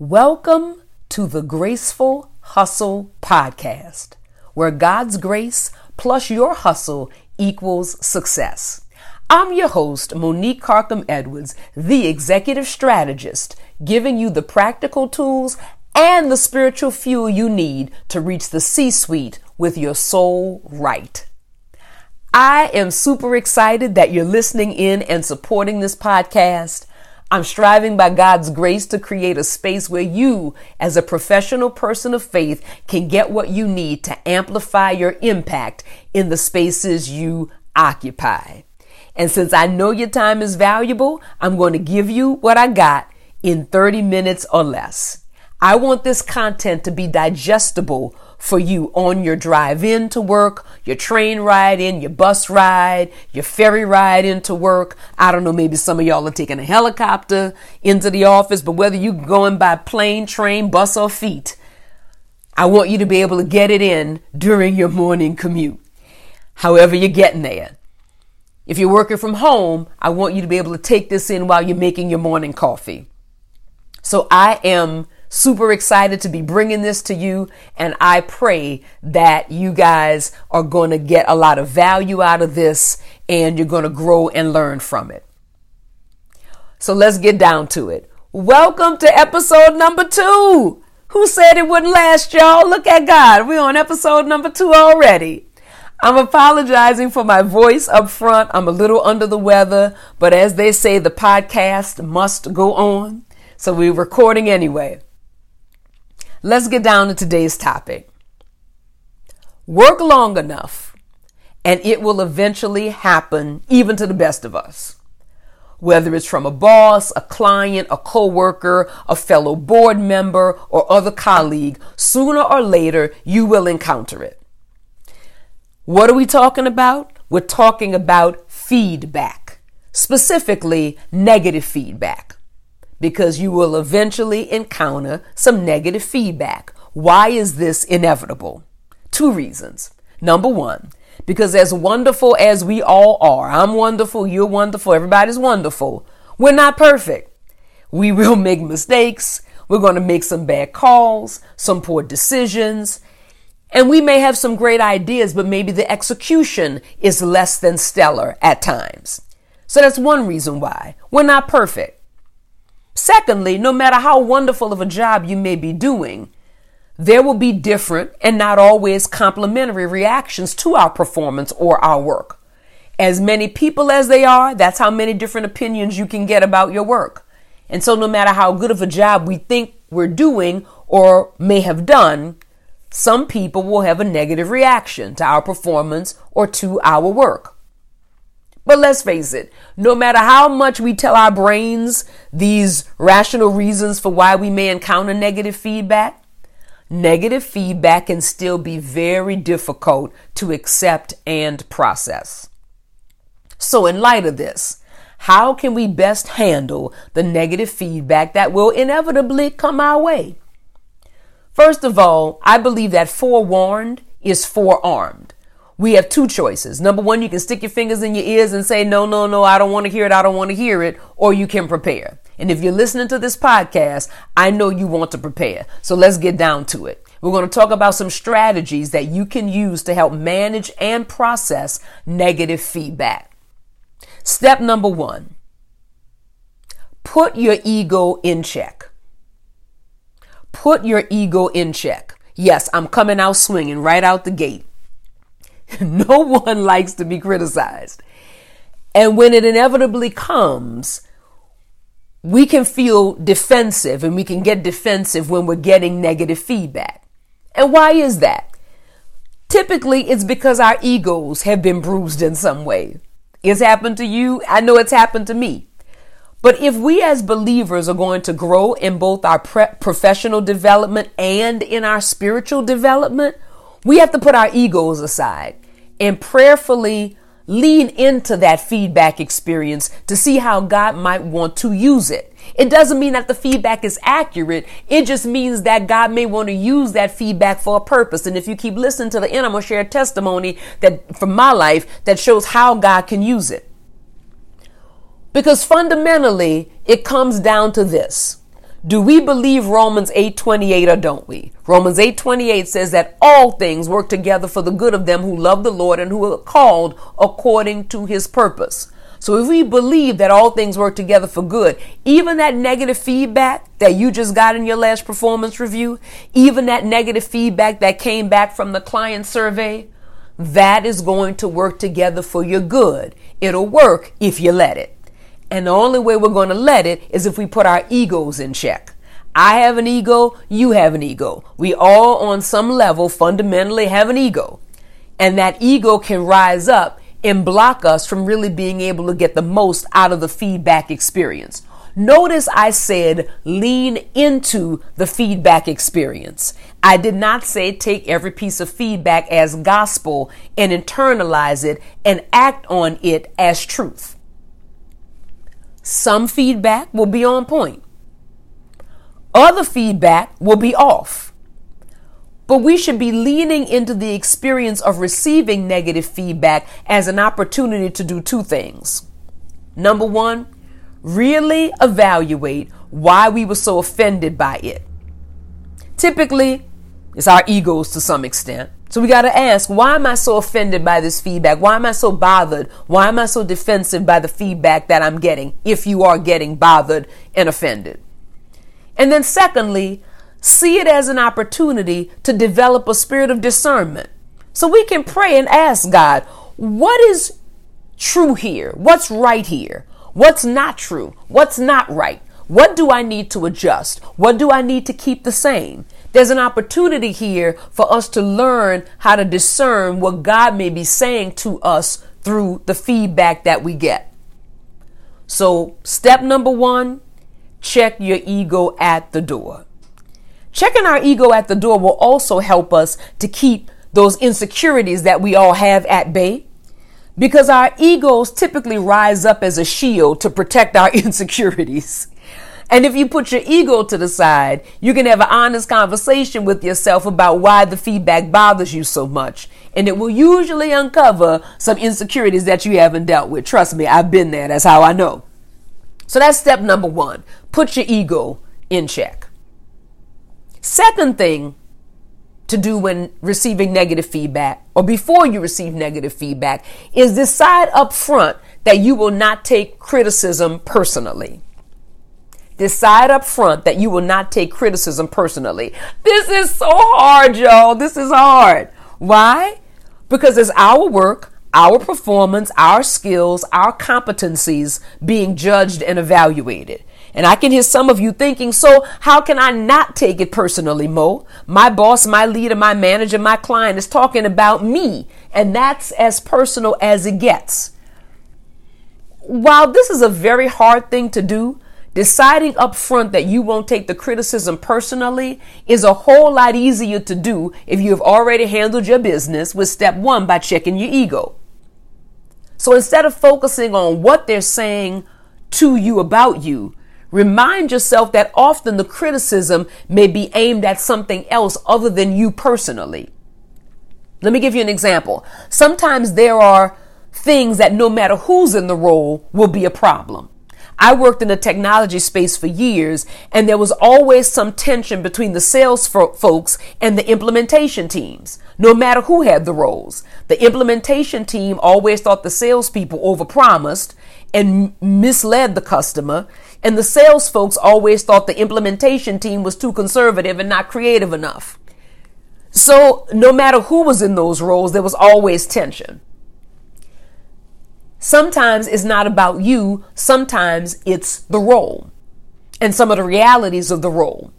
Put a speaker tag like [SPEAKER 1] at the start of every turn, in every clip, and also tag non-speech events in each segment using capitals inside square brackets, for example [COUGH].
[SPEAKER 1] Welcome to the Graceful Hustle Podcast, where God's grace plus your hustle equals success. I'm your host, Monique Carkham Edwards, the executive strategist, giving you the practical tools and the spiritual fuel you need to reach the C suite with your soul right. I am super excited that you're listening in and supporting this podcast. I'm striving by God's grace to create a space where you, as a professional person of faith, can get what you need to amplify your impact in the spaces you occupy. And since I know your time is valuable, I'm going to give you what I got in 30 minutes or less. I want this content to be digestible for you on your drive in to work, your train ride in, your bus ride, your ferry ride into work. I don't know, maybe some of y'all are taking a helicopter into the office, but whether you're going by plane, train, bus, or feet, I want you to be able to get it in during your morning commute. However, you're getting there. If you're working from home, I want you to be able to take this in while you're making your morning coffee. So I am super excited to be bringing this to you. And I pray that you guys are going to get a lot of value out of this and you're going to grow and learn from it. So let's get down to it. Welcome to episode number two. Who said it wouldn't last, y'all? Look at God. We're on episode number two already. I'm apologizing for my voice up front. I'm a little under the weather, but as they say, the podcast must go on. So we're recording anyway. Let's get down to today's topic. Work long enough and it will eventually happen even to the best of us. Whether it's from a boss, a client, a coworker, a fellow board member, or other colleague, sooner or later you will encounter it. What are we talking about? We're talking about feedback, specifically negative feedback because you will eventually encounter some negative feedback. Why is this inevitable? Two reasons. Number one, because as wonderful as we all are, I'm wonderful, you're wonderful, everybody's wonderful, we're not perfect. We will [LAUGHS] make mistakes. We're going to make some bad calls, some poor decisions, and we may have some great ideas, but maybe the execution is less than stellar at times. So that's one reason why. We're not perfect. Secondly, no matter how wonderful of a job you may be doing, there will be different and not always complementary reactions to our performance or our work. As many people as they are, that's how many different opinions you can get about your work. And so, no matter how good of a job we think we're doing or may have done, some people will have a negative reaction to our performance or to our work. But let's face it, no matter how much we tell our brains these rational reasons for why we may encounter negative feedback, negative feedback can still be very difficult to accept and process. So, in light of this, how can we best handle the negative feedback that will inevitably come our way? First of all, I believe that forewarned is forearmed we have two choices. Number one, you can stick your fingers in your ears and say, no, no, no, I don't want to hear it. I don't want to hear it. Or you can prepare. And if you're listening to this podcast, I know you want to prepare. So let's get down to it. We're going to talk about some strategies that you can use to help manage and process negative feedback. Step number one, put your ego in check. Put your ego in check. Yes, I'm coming out swinging right out the gate. [LAUGHS] no one likes to be criticized. And when it inevitably comes, we can feel defensive and we can get defensive when we're getting negative feedback. And why is that? Typically, it's because our egos have been bruised in some way. It's happened to you. I know it's happened to me. But if we as believers are going to grow in both our pre- professional development and in our spiritual development, we have to put our egos aside and prayerfully lean into that feedback experience to see how God might want to use it. It doesn't mean that the feedback is accurate. It just means that God may want to use that feedback for a purpose. And if you keep listening to the end, I'm going to share a testimony that from my life that shows how God can use it. Because fundamentally, it comes down to this. Do we believe Romans 8:28 or don't we? Romans 8:28 says that all things work together for the good of them who love the Lord and who are called according to his purpose. So if we believe that all things work together for good, even that negative feedback that you just got in your last performance review, even that negative feedback that came back from the client survey, that is going to work together for your good. It'll work if you let it. And the only way we're going to let it is if we put our egos in check. I have an ego, you have an ego. We all, on some level, fundamentally have an ego. And that ego can rise up and block us from really being able to get the most out of the feedback experience. Notice I said lean into the feedback experience. I did not say take every piece of feedback as gospel and internalize it and act on it as truth. Some feedback will be on point. Other feedback will be off. But we should be leaning into the experience of receiving negative feedback as an opportunity to do two things. Number one, really evaluate why we were so offended by it. Typically, it's our egos to some extent. So we got to ask, why am I so offended by this feedback? Why am I so bothered? Why am I so defensive by the feedback that I'm getting if you are getting bothered and offended? And then, secondly, see it as an opportunity to develop a spirit of discernment. So we can pray and ask God, what is true here? What's right here? What's not true? What's not right? What do I need to adjust? What do I need to keep the same? There's an opportunity here for us to learn how to discern what God may be saying to us through the feedback that we get. So, step number one, check your ego at the door. Checking our ego at the door will also help us to keep those insecurities that we all have at bay because our egos typically rise up as a shield to protect our [LAUGHS] insecurities. And if you put your ego to the side, you can have an honest conversation with yourself about why the feedback bothers you so much. And it will usually uncover some insecurities that you haven't dealt with. Trust me, I've been there. That's how I know. So that's step number one. Put your ego in check. Second thing to do when receiving negative feedback or before you receive negative feedback is decide up front that you will not take criticism personally. Decide up front that you will not take criticism personally. This is so hard, y'all. This is hard. Why? Because it's our work, our performance, our skills, our competencies being judged and evaluated. And I can hear some of you thinking, so how can I not take it personally, Mo? My boss, my leader, my manager, my client is talking about me, and that's as personal as it gets. While this is a very hard thing to do, Deciding up front that you won't take the criticism personally is a whole lot easier to do if you have already handled your business with step one by checking your ego. So instead of focusing on what they're saying to you about you, remind yourself that often the criticism may be aimed at something else other than you personally. Let me give you an example. Sometimes there are things that no matter who's in the role will be a problem. I worked in the technology space for years, and there was always some tension between the sales fo- folks and the implementation teams, no matter who had the roles. The implementation team always thought the salespeople overpromised and misled the customer, and the sales folks always thought the implementation team was too conservative and not creative enough. So, no matter who was in those roles, there was always tension. Sometimes it's not about you, sometimes it's the role and some of the realities of the role.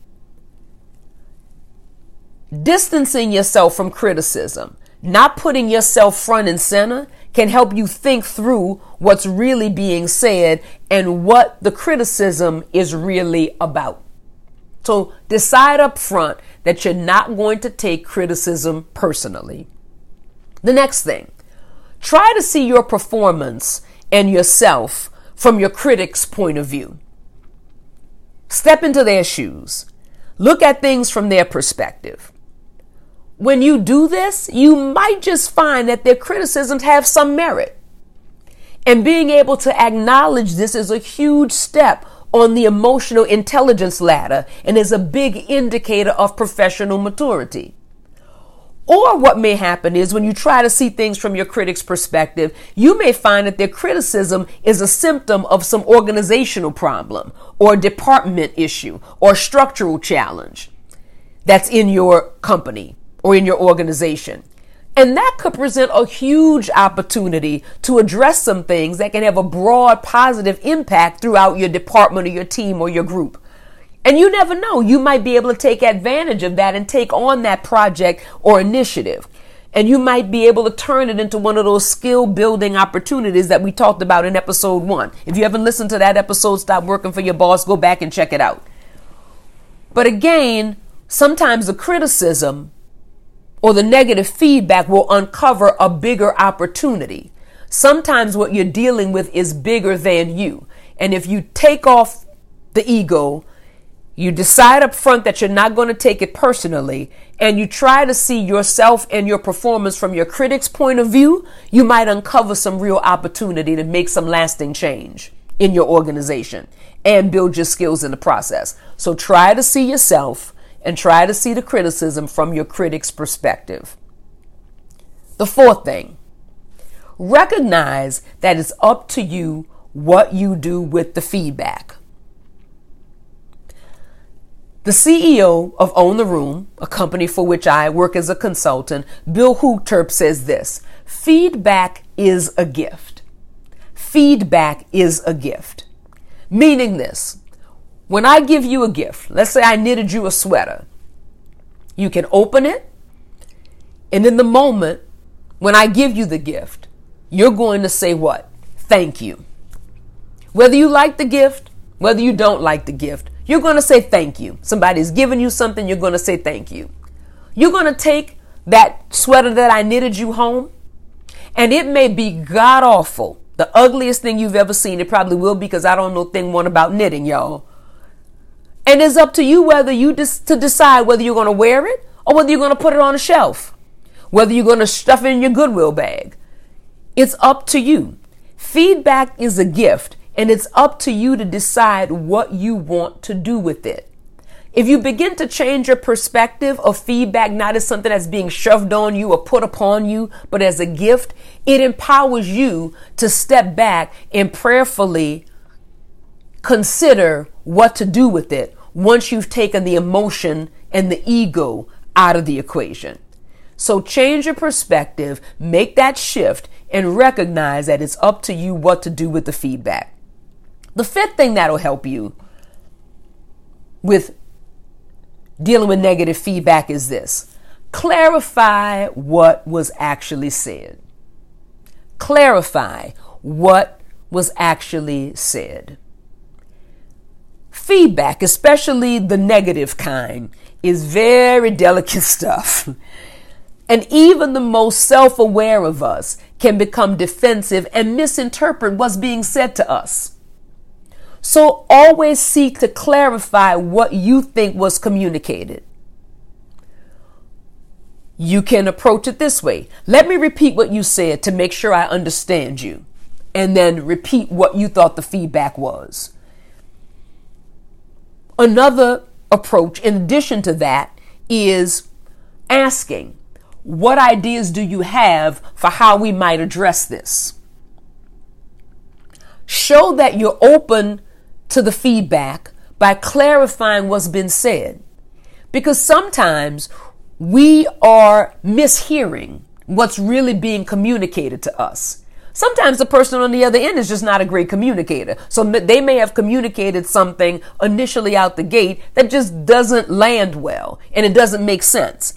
[SPEAKER 1] Distancing yourself from criticism, not putting yourself front and center, can help you think through what's really being said and what the criticism is really about. So decide up front that you're not going to take criticism personally. The next thing, Try to see your performance and yourself from your critic's point of view. Step into their shoes. Look at things from their perspective. When you do this, you might just find that their criticisms have some merit. And being able to acknowledge this is a huge step on the emotional intelligence ladder and is a big indicator of professional maturity. Or what may happen is when you try to see things from your critic's perspective, you may find that their criticism is a symptom of some organizational problem or department issue or structural challenge that's in your company or in your organization. And that could present a huge opportunity to address some things that can have a broad positive impact throughout your department or your team or your group. And you never know, you might be able to take advantage of that and take on that project or initiative. And you might be able to turn it into one of those skill building opportunities that we talked about in episode one. If you haven't listened to that episode, Stop Working for Your Boss, go back and check it out. But again, sometimes the criticism or the negative feedback will uncover a bigger opportunity. Sometimes what you're dealing with is bigger than you. And if you take off the ego, you decide up front that you're not going to take it personally, and you try to see yourself and your performance from your critic's point of view, you might uncover some real opportunity to make some lasting change in your organization and build your skills in the process. So try to see yourself and try to see the criticism from your critic's perspective. The fourth thing, recognize that it's up to you what you do with the feedback. The CEO of Own the Room, a company for which I work as a consultant, Bill Hoogterp says this feedback is a gift. Feedback is a gift. Meaning this when I give you a gift, let's say I knitted you a sweater, you can open it, and in the moment when I give you the gift, you're going to say what? Thank you. Whether you like the gift, whether you don't like the gift, you're going to say thank you. Somebody's giving you something, you're going to say thank you. You're going to take that sweater that I knitted you home, and it may be god awful, the ugliest thing you've ever seen. It probably will because I don't know thing one about knitting, y'all. And it's up to you whether you dis- to decide whether you're going to wear it or whether you're going to put it on a shelf, whether you're going to stuff it in your Goodwill bag. It's up to you. Feedback is a gift, and it's up to you to decide what you want to do with it. If you begin to change your perspective of feedback, not as something that's being shoved on you or put upon you, but as a gift, it empowers you to step back and prayerfully consider what to do with it once you've taken the emotion and the ego out of the equation. So change your perspective, make that shift, and recognize that it's up to you what to do with the feedback. The fifth thing that'll help you with dealing with negative feedback is this clarify what was actually said. Clarify what was actually said. Feedback, especially the negative kind, is very delicate [LAUGHS] stuff. And even the most self aware of us can become defensive and misinterpret what's being said to us. So always seek to clarify what you think was communicated. You can approach it this way. Let me repeat what you said to make sure I understand you, and then repeat what you thought the feedback was. Another approach, in addition to that, is asking, What ideas do you have for how we might address this? Show that you're open to the feedback by clarifying what's been said. Because sometimes we are mishearing what's really being communicated to us. Sometimes the person on the other end is just not a great communicator. So they may have communicated something initially out the gate that just doesn't land well and it doesn't make sense.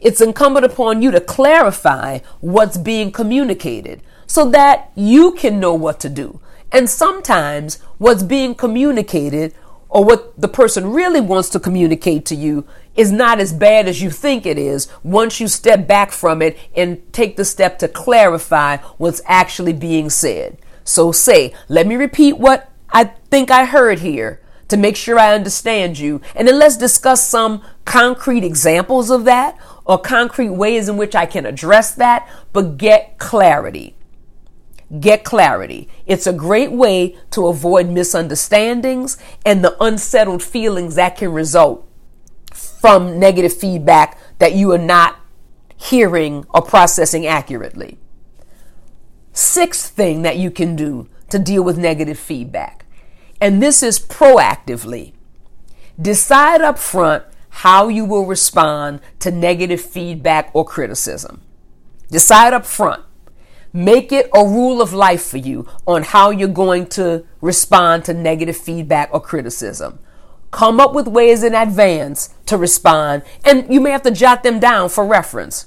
[SPEAKER 1] It's incumbent upon you to clarify what's being communicated so that you can know what to do. And sometimes what's being communicated or what the person really wants to communicate to you is not as bad as you think it is once you step back from it and take the step to clarify what's actually being said. So say, let me repeat what I think I heard here to make sure I understand you. And then let's discuss some concrete examples of that or concrete ways in which I can address that, but get clarity. Get clarity. It's a great way to avoid misunderstandings and the unsettled feelings that can result from negative feedback that you are not hearing or processing accurately. Sixth thing that you can do to deal with negative feedback, and this is proactively. Decide up front how you will respond to negative feedback or criticism. Decide up front. Make it a rule of life for you on how you're going to respond to negative feedback or criticism. Come up with ways in advance to respond, and you may have to jot them down for reference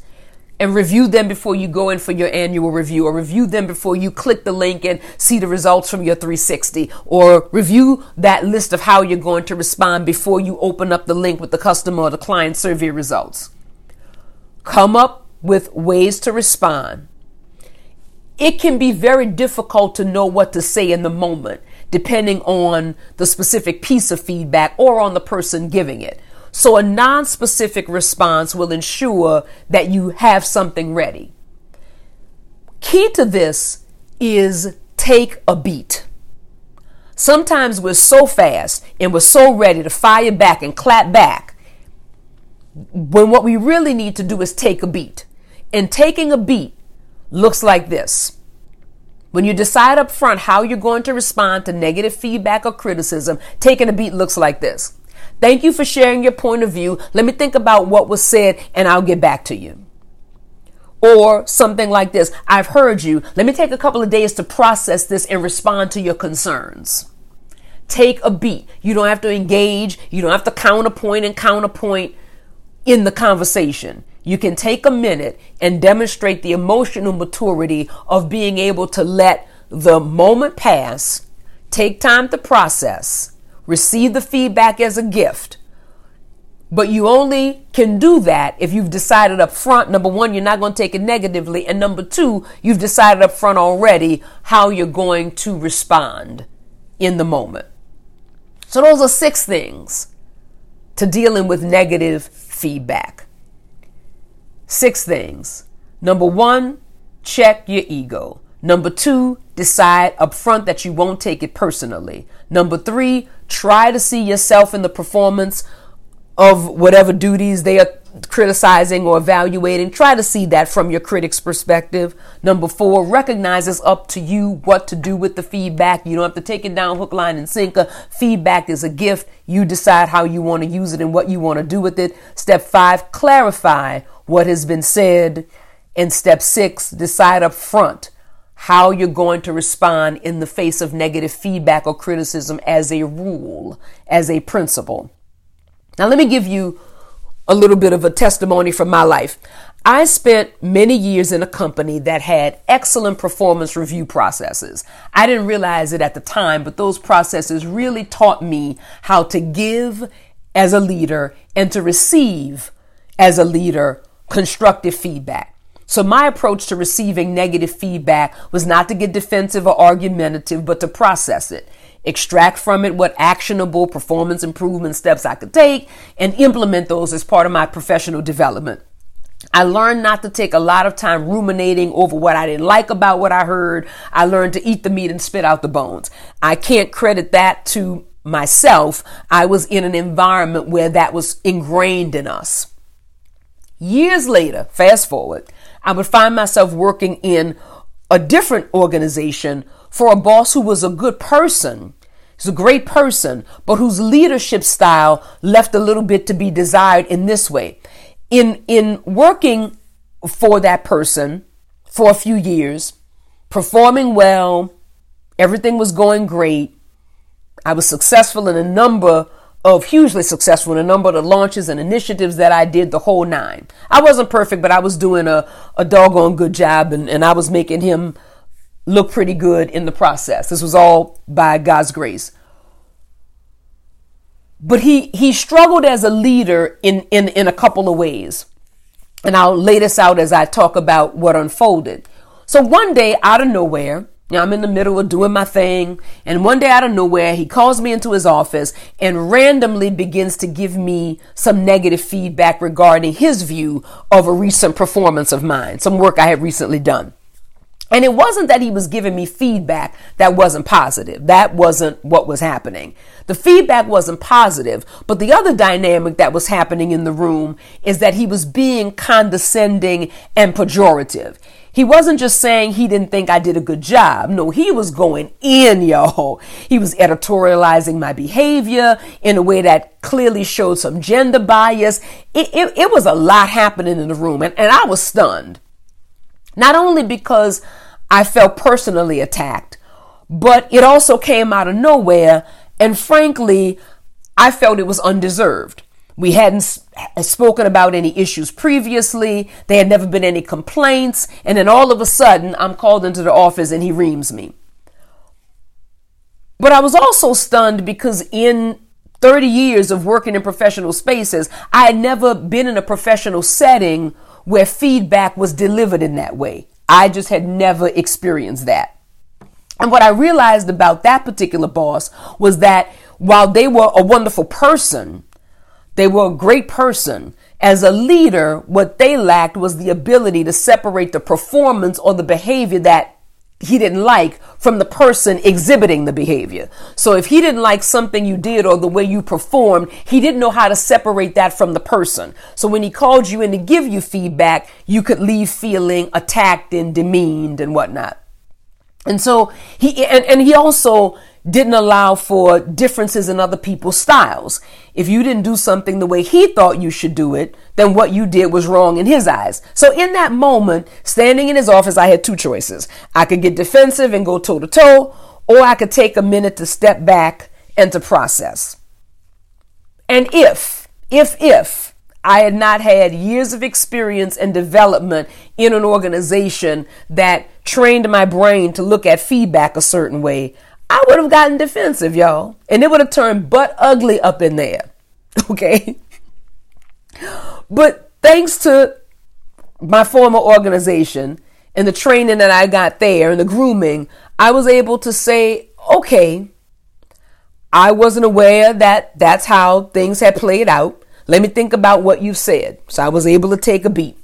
[SPEAKER 1] and review them before you go in for your annual review or review them before you click the link and see the results from your 360 or review that list of how you're going to respond before you open up the link with the customer or the client survey results. Come up with ways to respond. It can be very difficult to know what to say in the moment, depending on the specific piece of feedback or on the person giving it. So a non-specific response will ensure that you have something ready. Key to this is take a beat. Sometimes we're so fast and we're so ready to fire back and clap back when what we really need to do is take a beat. And taking a beat looks like this. When you decide up front how you're going to respond to negative feedback or criticism, taking a beat looks like this. Thank you for sharing your point of view. Let me think about what was said and I'll get back to you. Or something like this I've heard you. Let me take a couple of days to process this and respond to your concerns. Take a beat. You don't have to engage, you don't have to counterpoint and counterpoint in the conversation. You can take a minute and demonstrate the emotional maturity of being able to let the moment pass, take time to process, receive the feedback as a gift. But you only can do that if you've decided up front, number one, you're not going to take it negatively. And number two, you've decided up front already how you're going to respond in the moment. So those are six things to dealing with negative feedback. Six things. Number one, check your ego. Number two, decide up front that you won't take it personally. Number three, try to see yourself in the performance of whatever duties they are criticizing or evaluating. Try to see that from your critic's perspective. Number four, recognize it's up to you what to do with the feedback. You don't have to take it down hook, line, and sinker. Feedback is a gift. You decide how you want to use it and what you want to do with it. Step five, clarify what has been said. And step six, decide up front how you're going to respond in the face of negative feedback or criticism as a rule, as a principle. Now, let me give you a little bit of a testimony from my life. I spent many years in a company that had excellent performance review processes. I didn't realize it at the time, but those processes really taught me how to give as a leader and to receive as a leader constructive feedback. So my approach to receiving negative feedback was not to get defensive or argumentative, but to process it, extract from it what actionable performance improvement steps I could take and implement those as part of my professional development. I learned not to take a lot of time ruminating over what I didn't like about what I heard. I learned to eat the meat and spit out the bones. I can't credit that to myself. I was in an environment where that was ingrained in us. Years later, fast forward, I would find myself working in a different organization for a boss who was a good person. He's a great person, but whose leadership style left a little bit to be desired in this way. In, in working for that person for a few years, performing well, everything was going great. I was successful in a number of hugely successful in a number of the launches and initiatives that I did the whole nine. I wasn't perfect, but I was doing a, a doggone good job and, and I was making him look pretty good in the process. This was all by God's grace. But he, he struggled as a leader in, in, in a couple of ways. And I'll lay this out as I talk about what unfolded. So one day, out of nowhere, now I'm in the middle of doing my thing, and one day out of nowhere, he calls me into his office and randomly begins to give me some negative feedback regarding his view of a recent performance of mine, some work I had recently done. And it wasn't that he was giving me feedback that wasn't positive. That wasn't what was happening. The feedback wasn't positive, but the other dynamic that was happening in the room is that he was being condescending and pejorative. He wasn't just saying he didn't think I did a good job. No, he was going in, y'all. He was editorializing my behavior in a way that clearly showed some gender bias. It, it, it was a lot happening in the room, and, and I was stunned. Not only because I felt personally attacked, but it also came out of nowhere. And frankly, I felt it was undeserved. We hadn't eh, spoken about any issues previously. There had never been any complaints. And then all of a sudden, I'm called into the office and he reams me. But I was also stunned because in 30 years of working in professional spaces, I had never been in a professional setting where feedback was delivered in that way. I just had never experienced that. And what I realized about that particular boss was that while they were a wonderful person, they were a great person. As a leader, what they lacked was the ability to separate the performance or the behavior that he didn't like from the person exhibiting the behavior. So if he didn't like something you did or the way you performed, he didn't know how to separate that from the person. So when he called you in to give you feedback, you could leave feeling attacked and demeaned and whatnot. And so he, and, and he also didn't allow for differences in other people's styles. If you didn't do something the way he thought you should do it, then what you did was wrong in his eyes. So in that moment, standing in his office, I had two choices. I could get defensive and go toe to toe, or I could take a minute to step back and to process. And if, if, if I had not had years of experience and development in an organization that trained my brain to look at feedback a certain way, I would have gotten defensive, y'all. And it would have turned butt ugly up in there. [LAUGHS] Okay. But thanks to my former organization and the training that I got there and the grooming, I was able to say, okay, I wasn't aware that that's how things had played out. Let me think about what you've said. So I was able to take a beat.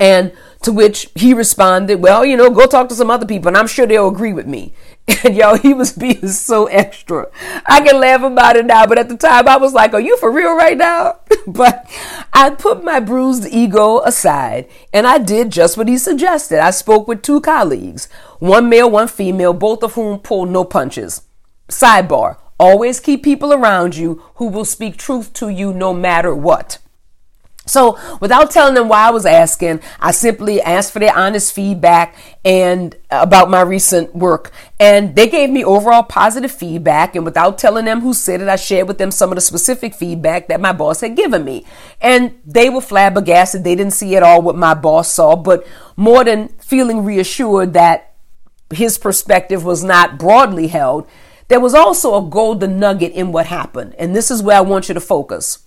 [SPEAKER 1] And to which he responded, Well, you know, go talk to some other people, and I'm sure they'll agree with me. And [LAUGHS] yo, he was being so extra. I can laugh about it now, but at the time I was like, Are you for real right now? [LAUGHS] but I put my bruised ego aside and I did just what he suggested. I spoke with two colleagues, one male, one female, both of whom pulled no punches. Sidebar always keep people around you who will speak truth to you no matter what. So without telling them why I was asking, I simply asked for their honest feedback and uh, about my recent work. And they gave me overall positive feedback. And without telling them who said it, I shared with them some of the specific feedback that my boss had given me. And they were flabbergasted. They didn't see at all what my boss saw, but more than feeling reassured that his perspective was not broadly held, there was also a golden nugget in what happened. And this is where I want you to focus.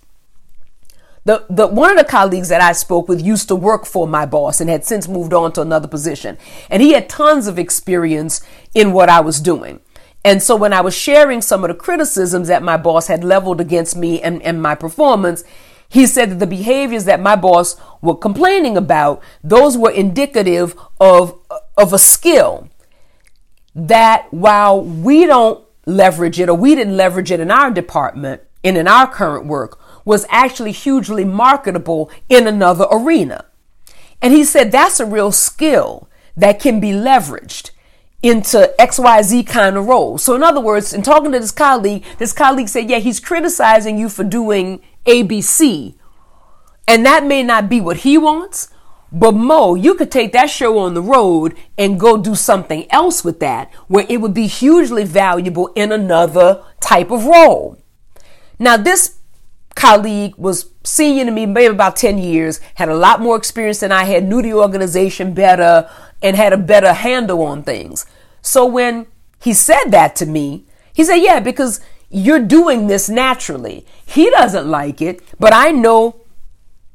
[SPEAKER 1] The, the one of the colleagues that I spoke with used to work for my boss and had since moved on to another position. And he had tons of experience in what I was doing. And so when I was sharing some of the criticisms that my boss had leveled against me and, and my performance, he said that the behaviors that my boss were complaining about, those were indicative of, of a skill that while we don't leverage it or we didn't leverage it in our department and in our current work, was actually hugely marketable in another arena. And he said that's a real skill that can be leveraged into XYZ kind of roles. So in other words, in talking to this colleague, this colleague said, yeah, he's criticizing you for doing ABC. And that may not be what he wants, but Mo, you could take that show on the road and go do something else with that where it would be hugely valuable in another type of role. Now, this colleague was senior to me, maybe about 10 years, had a lot more experience than I had, knew the organization better, and had a better handle on things. So when he said that to me, he said, Yeah, because you're doing this naturally. He doesn't like it, but I know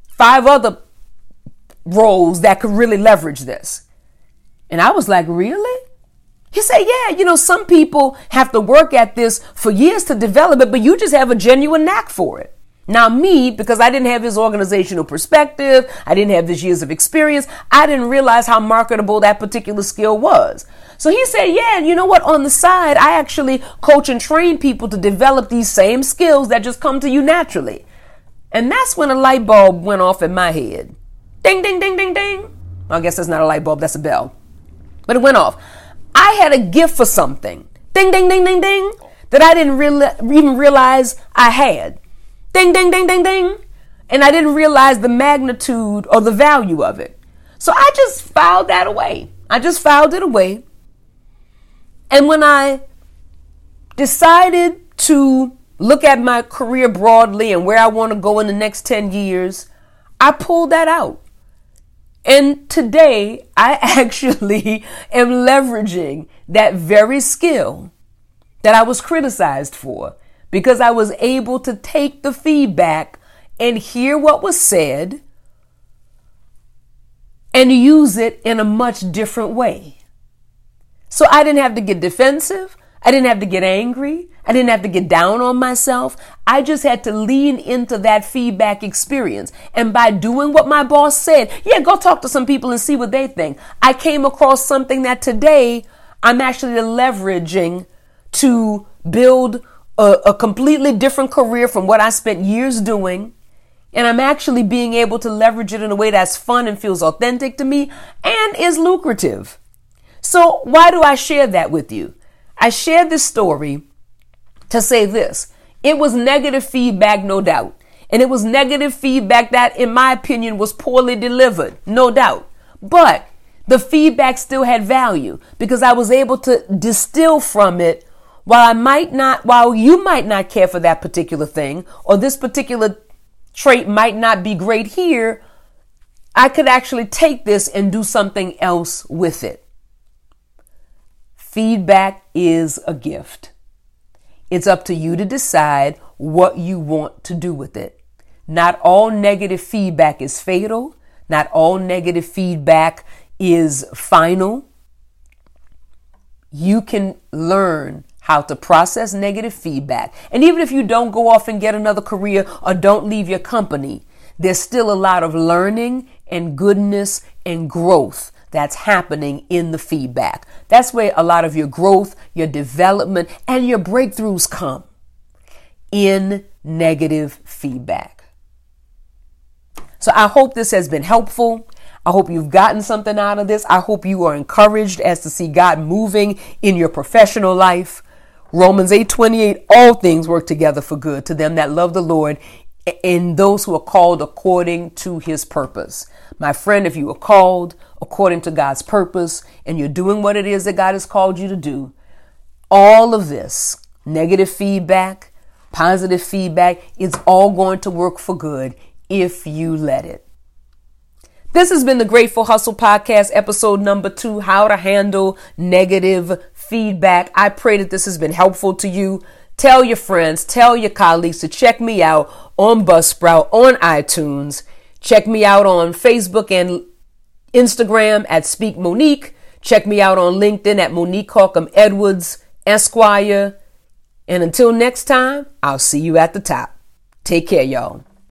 [SPEAKER 1] five other roles that could really leverage this. And I was like, Really? He said, Yeah, you know, some people have to work at this for years to develop it, but you just have a genuine knack for it. Now, me, because I didn't have his organizational perspective, I didn't have his years of experience, I didn't realize how marketable that particular skill was. So he said, Yeah, and you know what? On the side, I actually coach and train people to develop these same skills that just come to you naturally. And that's when a light bulb went off in my head. Ding, ding, ding, ding, ding. I guess that's not a light bulb, that's a bell. But it went off. I had a gift for something. Ding, ding, ding, ding, ding. That I didn't even realize I had. Ding, ding, ding, ding, ding. And I didn't realize the magnitude or the value of it. So I just filed that away. I just filed it away. And when I decided to look at my career broadly and where I want to go in the next 10 years, I pulled that out. And today I [LAUGHS] actually am leveraging that very skill that I was criticized for because I was able to take the feedback and hear what was said and use it in a much different way. So I didn't have to get defensive. I didn't have to get angry. I didn't have to get down on myself. I just had to lean into that feedback experience. And by doing what my boss said, yeah, go talk to some people and see what they think. I came across something that today I'm actually leveraging to build a, a completely different career from what I spent years doing. And I'm actually being able to leverage it in a way that's fun and feels authentic to me and is lucrative. So, why do I share that with you? I share this story to say this. It was negative feedback, no doubt. And it was negative feedback that, in my opinion, was poorly delivered, no doubt. But the feedback still had value because I was able to distill from it while I might not, while you might not care for that particular thing, or this particular trait might not be great here, I could actually take this and do something else with it. Feedback is a gift. It's up to you to decide what you want to do with it. Not all negative feedback is fatal. Not all negative feedback is final. You can learn how to process negative feedback. And even if you don't go off and get another career or don't leave your company, there's still a lot of learning and goodness and growth that's happening in the feedback. That's where a lot of your growth, your development, and your breakthroughs come in negative feedback. So I hope this has been helpful. I hope you've gotten something out of this. I hope you are encouraged as to see God moving in your professional life. Romans 8:28 all things work together for good to them that love the Lord and those who are called according to his purpose. My friend, if you are called according to God's purpose and you're doing what it is that God has called you to do, all of this negative feedback, positive feedback, is all going to work for good if you let it. This has been the Graceful Hustle Podcast, episode number two How to Handle Negative Feedback. I pray that this has been helpful to you. Tell your friends, tell your colleagues to check me out on Buzzsprout, on iTunes. Check me out on Facebook and Instagram at Speak Monique. Check me out on LinkedIn at Monique Hawkham Edwards, Esquire. And until next time, I'll see you at the top. Take care, y'all.